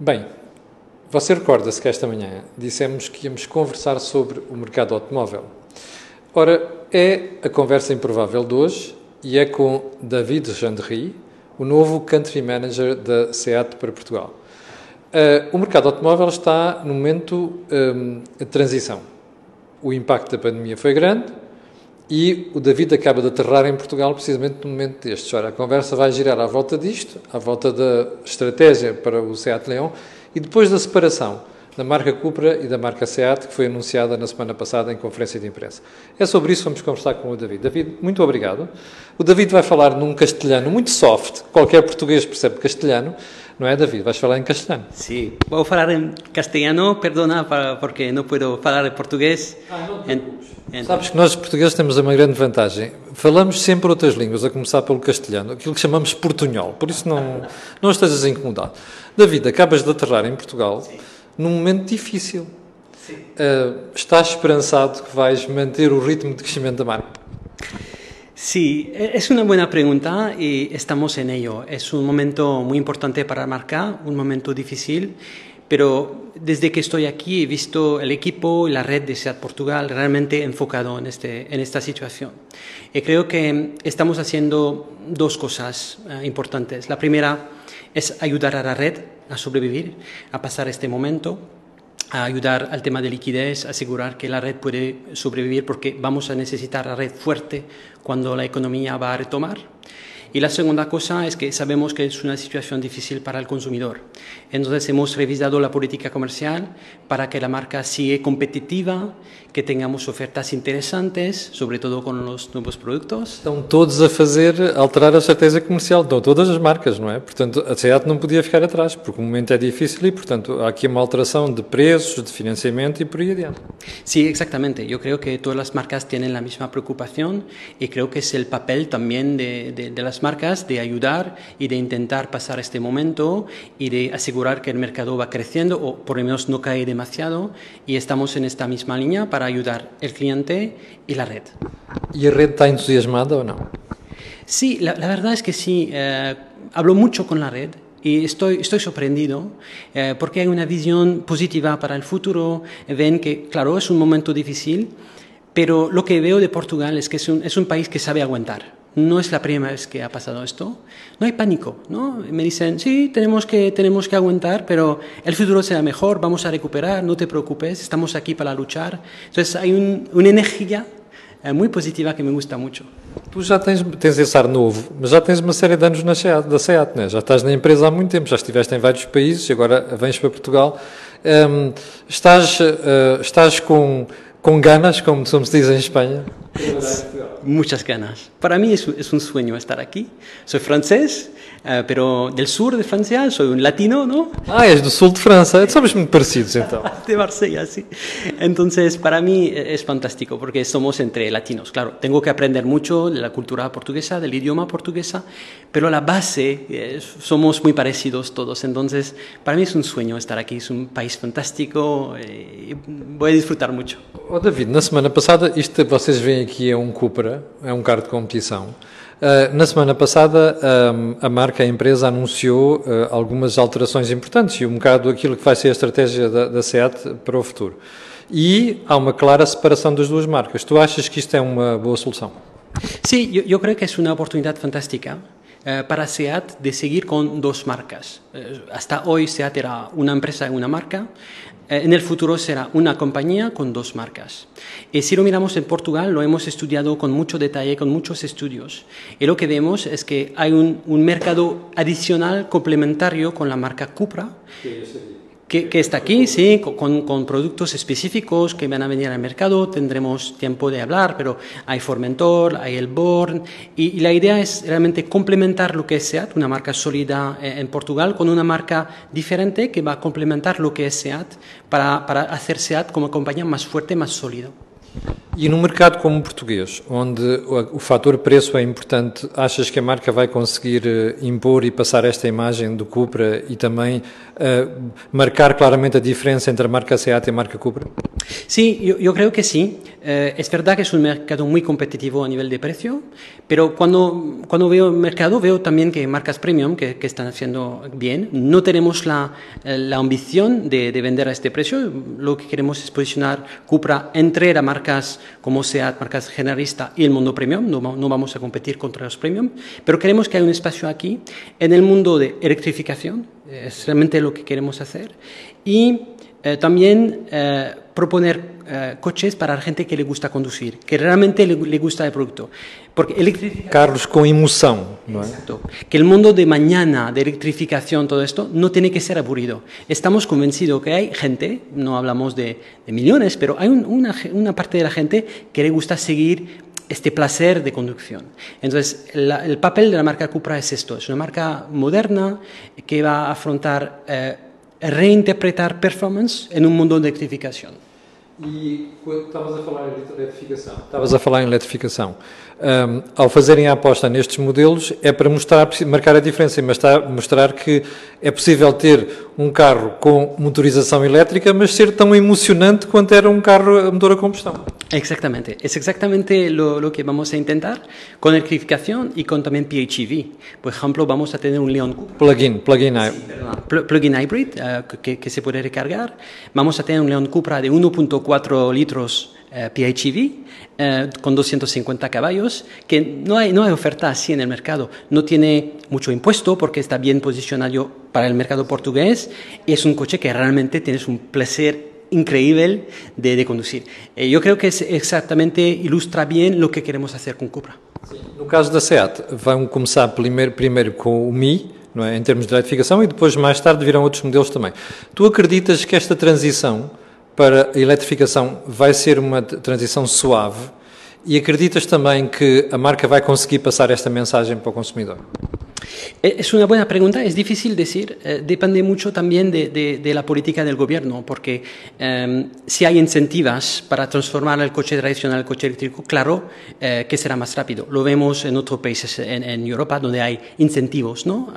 Bem, você recorda-se que esta manhã dissemos que íamos conversar sobre o mercado automóvel. Ora, é a conversa improvável de hoje e é com David Gendry, o novo Country Manager da SEAT para Portugal. Uh, o mercado automóvel está no momento um, de transição. O impacto da pandemia foi grande e o David acaba de aterrar em Portugal precisamente no momento deste. Ora, a conversa vai girar à volta disto, à volta da estratégia para o SEAT Leão e depois da separação da marca Cupra e da marca Seat, que foi anunciada na semana passada em conferência de imprensa. É sobre isso que vamos conversar com o David. David, muito obrigado. O David vai falar num castelhano muito soft, qualquer português percebe castelhano, não é, David? Vais falar em castelhano. Sí, vou falar em castelhano, perdona, porque não posso falar em português. Ah, não te en, Sabes que nós portugueses temos uma grande vantagem. Falamos sempre outras línguas, a começar pelo castelhano, aquilo que chamamos portunhol, por isso não, não estejas incomodado. David, acabas de aterrar em Portugal. Sim num momento difícil. Uh, estás esperanzado que vais manter o ritmo de crecimiento da marca? Sí, es una buena pregunta y estamos en ello. Es un momento muy importante para la marca, un momento difícil, pero desde que estoy aquí he visto el equipo y la red de SEAT Portugal realmente enfocado en, este, en esta situación. Y creo que estamos haciendo dos cosas uh, importantes. La primera es ayudar a la red a sobrevivir, a pasar este momento, a ayudar al tema de liquidez, asegurar que la red puede sobrevivir porque vamos a necesitar la red fuerte cuando la economía va a retomar. Y la segunda cosa es que sabemos que es una situación difícil para el consumidor. Entonces hemos revisado la política comercial para que la marca siga competitiva, que tengamos ofertas interessantes, sobre todo com os novos produtos. Estão todos a fazer, alterar a estratégia comercial, estão todas as marcas, não é? Portanto, a SEAT não podia ficar atrás, porque o momento é difícil e, portanto, há aqui uma alteração de preços, de financiamento e por aí adiante. Sí, exactamente. Eu creo que todas as marcas têm a mesma preocupação e creo que é o papel também de, de, de las marcas de ayudar y de intentar pasar este momento y de asegurar que el mercado va creciendo o por lo menos no cae demasiado y estamos en esta misma línea para ayudar el cliente y la red. ¿Y la red está entusiasmada o no? Sí, la, la verdad es que sí. Eh, hablo mucho con la red y estoy, estoy sorprendido eh, porque hay una visión positiva para el futuro. Ven que, claro, es un momento difícil, pero lo que veo de Portugal es que es un, es un país que sabe aguantar no es la primera vez que ha pasado esto. No hay pánico, ¿no? Me dicen, sí, tenemos que, tenemos que aguantar, pero el futuro será mejor, vamos a recuperar, no te preocupes, estamos aquí para luchar. Entonces hay un, una energia eh, muy positiva que me gusta mucho. Tu já tens, tens esse ar novo, mas já tens uma série de anos na SEAT, da SEAT, né? já estás na empresa há muito tempo, já estiveste em vários países e agora vens para Portugal. Um, estás, uh, estás com, com ganas, como, se diz em Espanha? Muchas ganas. Para mí es, es un sueño estar aquí. Soy francés, uh, pero del sur de Francia, soy un latino, ¿no? Ah, es del sur de Francia, somos muy parecidos entonces. de Marsella, sí. Entonces, para mí es fantástico porque somos entre latinos. Claro, tengo que aprender mucho de la cultura portuguesa, del idioma portuguesa, pero la base eh, somos muy parecidos todos. Entonces, para mí es un sueño estar aquí, es un país fantástico eh, voy a disfrutar mucho. Oh, David, na semana passada, isto vocês veem aqui é um Cupra, é um carro de competição. Uh, na semana passada, um, a marca, a empresa, anunciou uh, algumas alterações importantes e um bocado aquilo que vai ser a estratégia da, da SEAT para o futuro. E há uma clara separação das duas marcas. Tu achas que isto é uma boa solução? Sim, eu, eu creio que é uma oportunidade fantástica eh, para SEAT de seguir con dos marcas. Eh, hasta hoy SEAT era una empresa y una marca. Eh, en el futuro será una compañía con dos marcas. Y si lo miramos en Portugal, lo hemos estudiado con mucho detalle, con muchos estudios. Y lo que vemos es que hay un, mercado adicional complementario con la marca Cupra. Que, está aquí, sí, con, productos específicos que van a venir al mercado. Tendremos tiempo de hablar, pero hay Formentor, hay el Born, y, la idea es realmente complementar lo que es SEAT, una marca sólida eh, en Portugal, con una marca diferente que va a complementar lo que es SEAT para, para hacer SEAT como compañía más fuerte, más sólido. E no mercado como o português, onde o fator preço é importante, achas que a marca vai conseguir eh, impor e passar esta imagem do Cupra e também uh, marcar claramente a diferença entre a marca Seat e a marca Cupra? Sí, yo, yo creo que sí. Eh, es verdad que es un mercado muy competitivo a nivel de precio, pero cuando, cuando veo el mercado veo también que marcas premium que, que están haciendo bien. No tenemos la, eh, la ambición de, de, vender a este precio. Lo que queremos es posicionar Cupra entre las marcas como SEAT, marcas generalista y el mundo premium. No, no vamos a competir contra los premium, pero queremos que haya un espacio aquí en el mundo de electrificación. Es realmente lo que queremos hacer. Y eh, también eh, proponer eh, coches para la gente que le gusta conducir, que realmente le, le gusta el producto. Porque Carros con emoción, ¿no? Exacto. Que el mundo de mañana, de electrificación, todo esto, no tiene que ser aburrido. Estamos convencidos que hay gente, no hablamos de, de millones, pero hay un, una, una parte de la gente que le gusta seguir este placer de conducción. Entonces, la, el papel de la marca Cupra es esto, es una marca moderna que va a afrontar eh, reinterpretar performance em um mundo de eletrificação. E quando estavas a falar em eletrificação, estavas a falar em eletrificação, um, ao fazerem a aposta nestes modelos é para mostrar, marcar a diferença mostrar, mostrar que é possível ter um carro com motorização elétrica, mas ser tão emocionante quanto era um carro a motor a combustão. Exactamente, es exactamente lo, lo que vamos a intentar con electrificación y con también PHEV. Por ejemplo, vamos a tener un León plug-in, plug-in sí, plug-in hybrid uh, que, que, se puede recargar. Vamos a tener un León Cupra de 1.4 litros uh, PHEV uh, con 250 caballos, que no hay, no hay oferta así en el mercado. No tiene mucho impuesto porque está bien posicionado para el mercado portugués. Es un coche que realmente tienes un placer increíble de, de conducir. Eh, yo creo que es exactamente ilustra bien lo que queremos hacer con Cupra. No caso da SEAT, vão começar primeiro, primeiro com o Mi, não é, em termos de eletrificação, e depois, mais tarde, virão outros modelos também. Tu acreditas que esta transição para a eletrificação vai ser uma transição suave e acreditas também que a marca vai conseguir passar esta mensagem para o consumidor? Es una buena pregunta, es difícil decir, eh, depende mucho también de, de, de, la política del gobierno, porque eh, si hay incentivos para transformar el coche tradicional al coche eléctrico, claro eh, que será más rápido. Lo vemos en otros países en, Europa donde hay incentivos ¿no?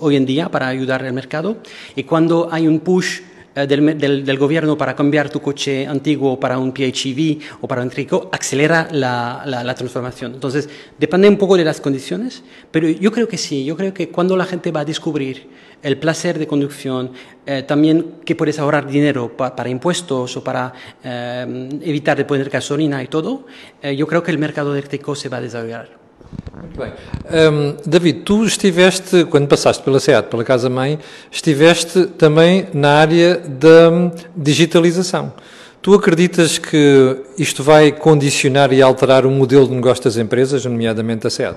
hoy en día para ayudar al mercado, y cuando hay un push eh, del, del, del, gobierno para cambiar tu coche antiguo para un PHEV o para un eléctrico acelera la, la, transformación. Entonces, depende un poco de las condiciones, pero yo creo que sí, yo creo que cuando la gente va a descubrir el placer de conducción, eh, también que puedes ahorrar dinero pa, para impuestos o para eh, evitar de poner gasolina y todo, eh, yo creo que el mercado eléctrico se va a desarrollar. Muito bem. Um, David, tu estiveste, quando passaste pela SEAT, pela Casa-Mãe, estiveste também na área da digitalização. Tu acreditas que isto vai condicionar e alterar o modelo de negócio das empresas, nomeadamente a SEAT?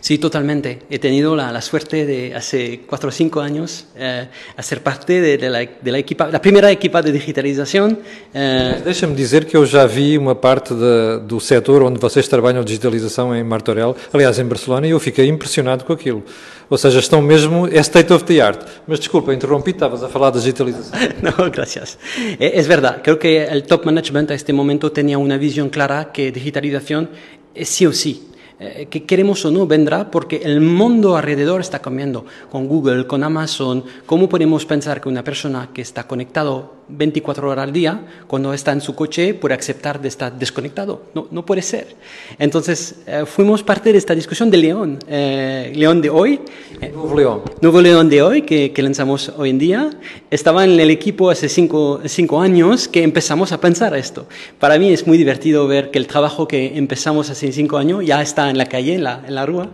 Sí, totalmente. He tenido la, la, suerte de hace cuatro o cinco años eh, ser parte de, de, la, de, la, equipa, la primeira equipa de digitalização. Eh... Deixa-me dizer que eu já vi uma parte de, do setor onde vocês trabalham digitalização em Martorell, aliás em Barcelona, e eu fiquei impressionado com aquilo. Ou seja, estão mesmo, é state of the art. Mas desculpa, interrompi, estavas a falar da digitalização. no, gracias. Es verdad, creo que el top management a este momento tenía una visión clara que digitalización sí o sí eh, que queremos o no vendrá porque el mundo alrededor está cambiando con Google, con Amazon. ¿Cómo podemos pensar que una persona que está conectado 24 horas al día, cuando está en su coche, puede aceptar de estar desconectado? No, no puede ser. Entonces, eh, fuimos parte de esta discusión de León, eh, León de hoy. Nuevo León. Nuevo León de hoy, que, que, lanzamos hoy en día. Estaba en el equipo hace cinco, cinco años que empezamos a pensar esto. Para mí es muy divertido ver que el trabajo que empezamos hace cinco años ya está en la calle, en la, en la rúa,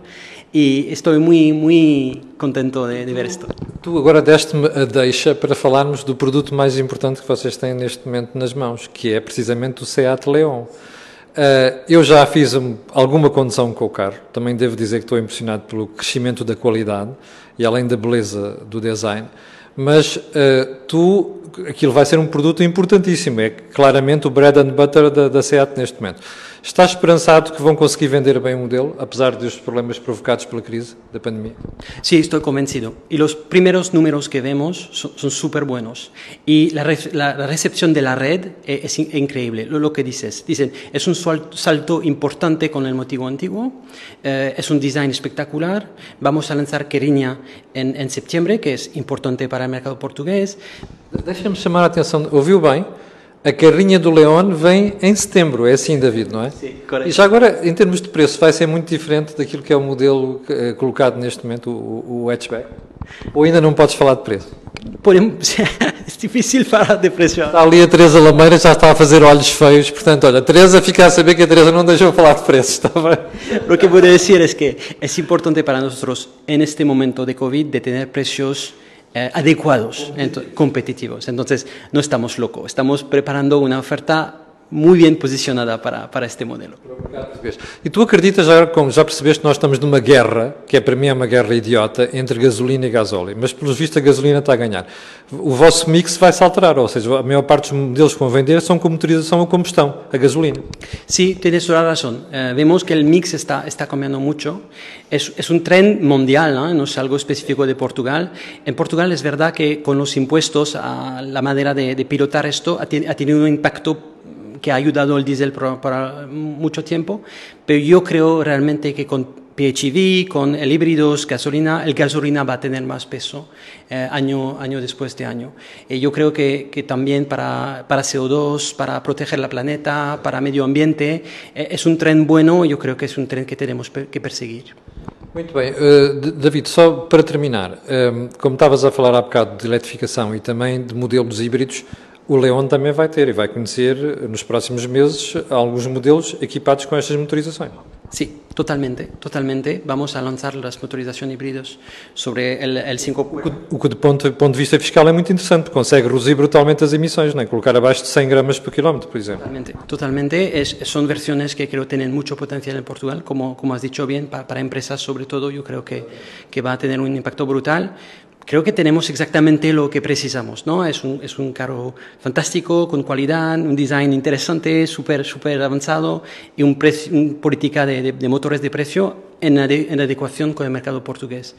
e estou muito, muito contente de, de ver isto. Tu agora deste-me a deixa para falarmos do produto mais importante que vocês têm neste momento nas mãos, que é precisamente o Seat Leon. Uh, eu já fiz um, alguma condução com o carro, também devo dizer que estou impressionado pelo crescimento da qualidade e além da beleza do design, mas uh, tu, aquilo vai ser um produto importantíssimo, é claramente o bread and butter da, da SEAT neste momento. Estás esperanzado que vão conseguir vender bem o modelo, apesar dos problemas provocados pela crise da pandemia? Sí, estoy convencido. Y los primeros números que vemos son súper buenos. Y la, la, la, recepción de la red es, es increíble. Lo, lo, que dices. Dicen, es un salto importante con el motivo antiguo, eh, es un design espectacular. Vamos a lanzar Queriña en, en septiembre, que es importante para el mercado portugués. Deixa-me chamar a atenção, ouviu bem? A carrinha do León vem em setembro, é assim, David, não é? Sim, E correcto. já agora, em termos de preço, vai ser muito diferente daquilo que é o modelo eh, colocado neste momento, o, o hatchback? Ou ainda não podes falar de preço? Podemos- es difícil falar de precio. Está ali a Teresa Lameira, já está a fazer olhos feios, portanto, olha, Teresa fica a saber que a Teresa não deixou falar de preços, está bem? Lo que puedo decir es que es importante para nosotros en este momento de COVID de tener precios eh, adecuados, competitivos. Entonces, no estamos locos, estamos preparando una oferta muy bien posicionada para, para este modelo. E tu acreditas, já, como já percebeste, nós estamos numa guerra, que é para mim é uma guerra idiota, entre gasolina e gasóleo, mas pelos vistos a gasolina está a ganhar. O vosso mix vai se alterar, ou seja, a maior parte dos modelos que vão vender são com motorização a combustão, a gasolina. Sí, tienes toda la razón. Eh, vemos que el mix está, está cambiando mucho. Es, es un trend mundial, ¿no? no es algo específico de Portugal. En Portugal es verdad que con los impuestos a la manera de, de pilotar esto ha, ti- ha tenido un impacto que ha ayudado el diésel para mucho tiempo, pero yo creo realmente que con PHEV, con el híbridos, gasolina, el gasolina va a tener más peso eh, año, año después de año. Y yo creo que, que también para, para CO2, para proteger la planeta, para medio ambiente, eh, es un tren bueno, yo creo que es un tren que tenemos que perseguir. Muito bem. Eh, D- David, só para terminar, eh, como estavas a falar há bocado de eletrificação e também de modelos híbridos, o Leon também vai ter e vai conhecer nos próximos meses alguns modelos equipados com estas motorizações. Sí, totalmente, totalmente. Vamos a lanzar las motorización híbridos sobre el 5. O que, do ponto, ponto de vista fiscal, é muito interessante, porque consegue reduzir brutalmente as emissões, não é? colocar abaixo de 100 gramas por quilómetro, por exemplo. Totalmente, totalmente. Es- son versiones que creo tienen mucho potencial en Portugal, como, como has dicho bien, pa- para, empresas sobre todo, yo creo que, que va a tener un impacto brutal. Creo que tenemos exactamente lo que precisamos, ¿no? Es un, carro fantástico, con cualidad, un design interesante, súper súper avanzado y un política de motores de precio en, ade- en adecuación con el mercado portugués.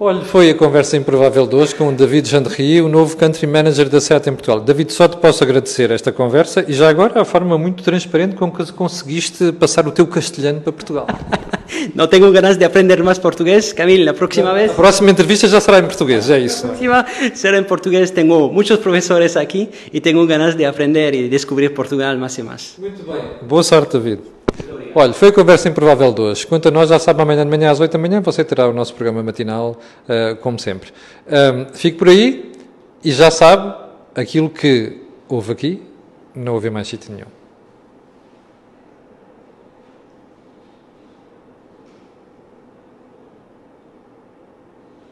Olha, foi a conversa improvável de hoje com o David Jandry, o novo Country Manager da SEAT em Portugal. David, só te posso agradecer esta conversa e já agora a forma muito transparente com que conseguiste passar o teu castelhano para Portugal. No tengo ganas de aprender más portugués, Camil, la próxima vez... A próxima entrevista já será em português, é isso. Encima, ser en portugués, tengo muchos profesores aquí y tengo ganas de aprender y descubrir Portugal más y más. Muito bem. Boa sorte, David. Olha, foi a conversa improvável de hoje. Quanto a nós, já sabe, amanhã de manhã às 8 da manhã você terá o nosso programa matinal, eh, como sempre. Fique por aí e já sabe aquilo que houve aqui, não houve mais sítio nenhum.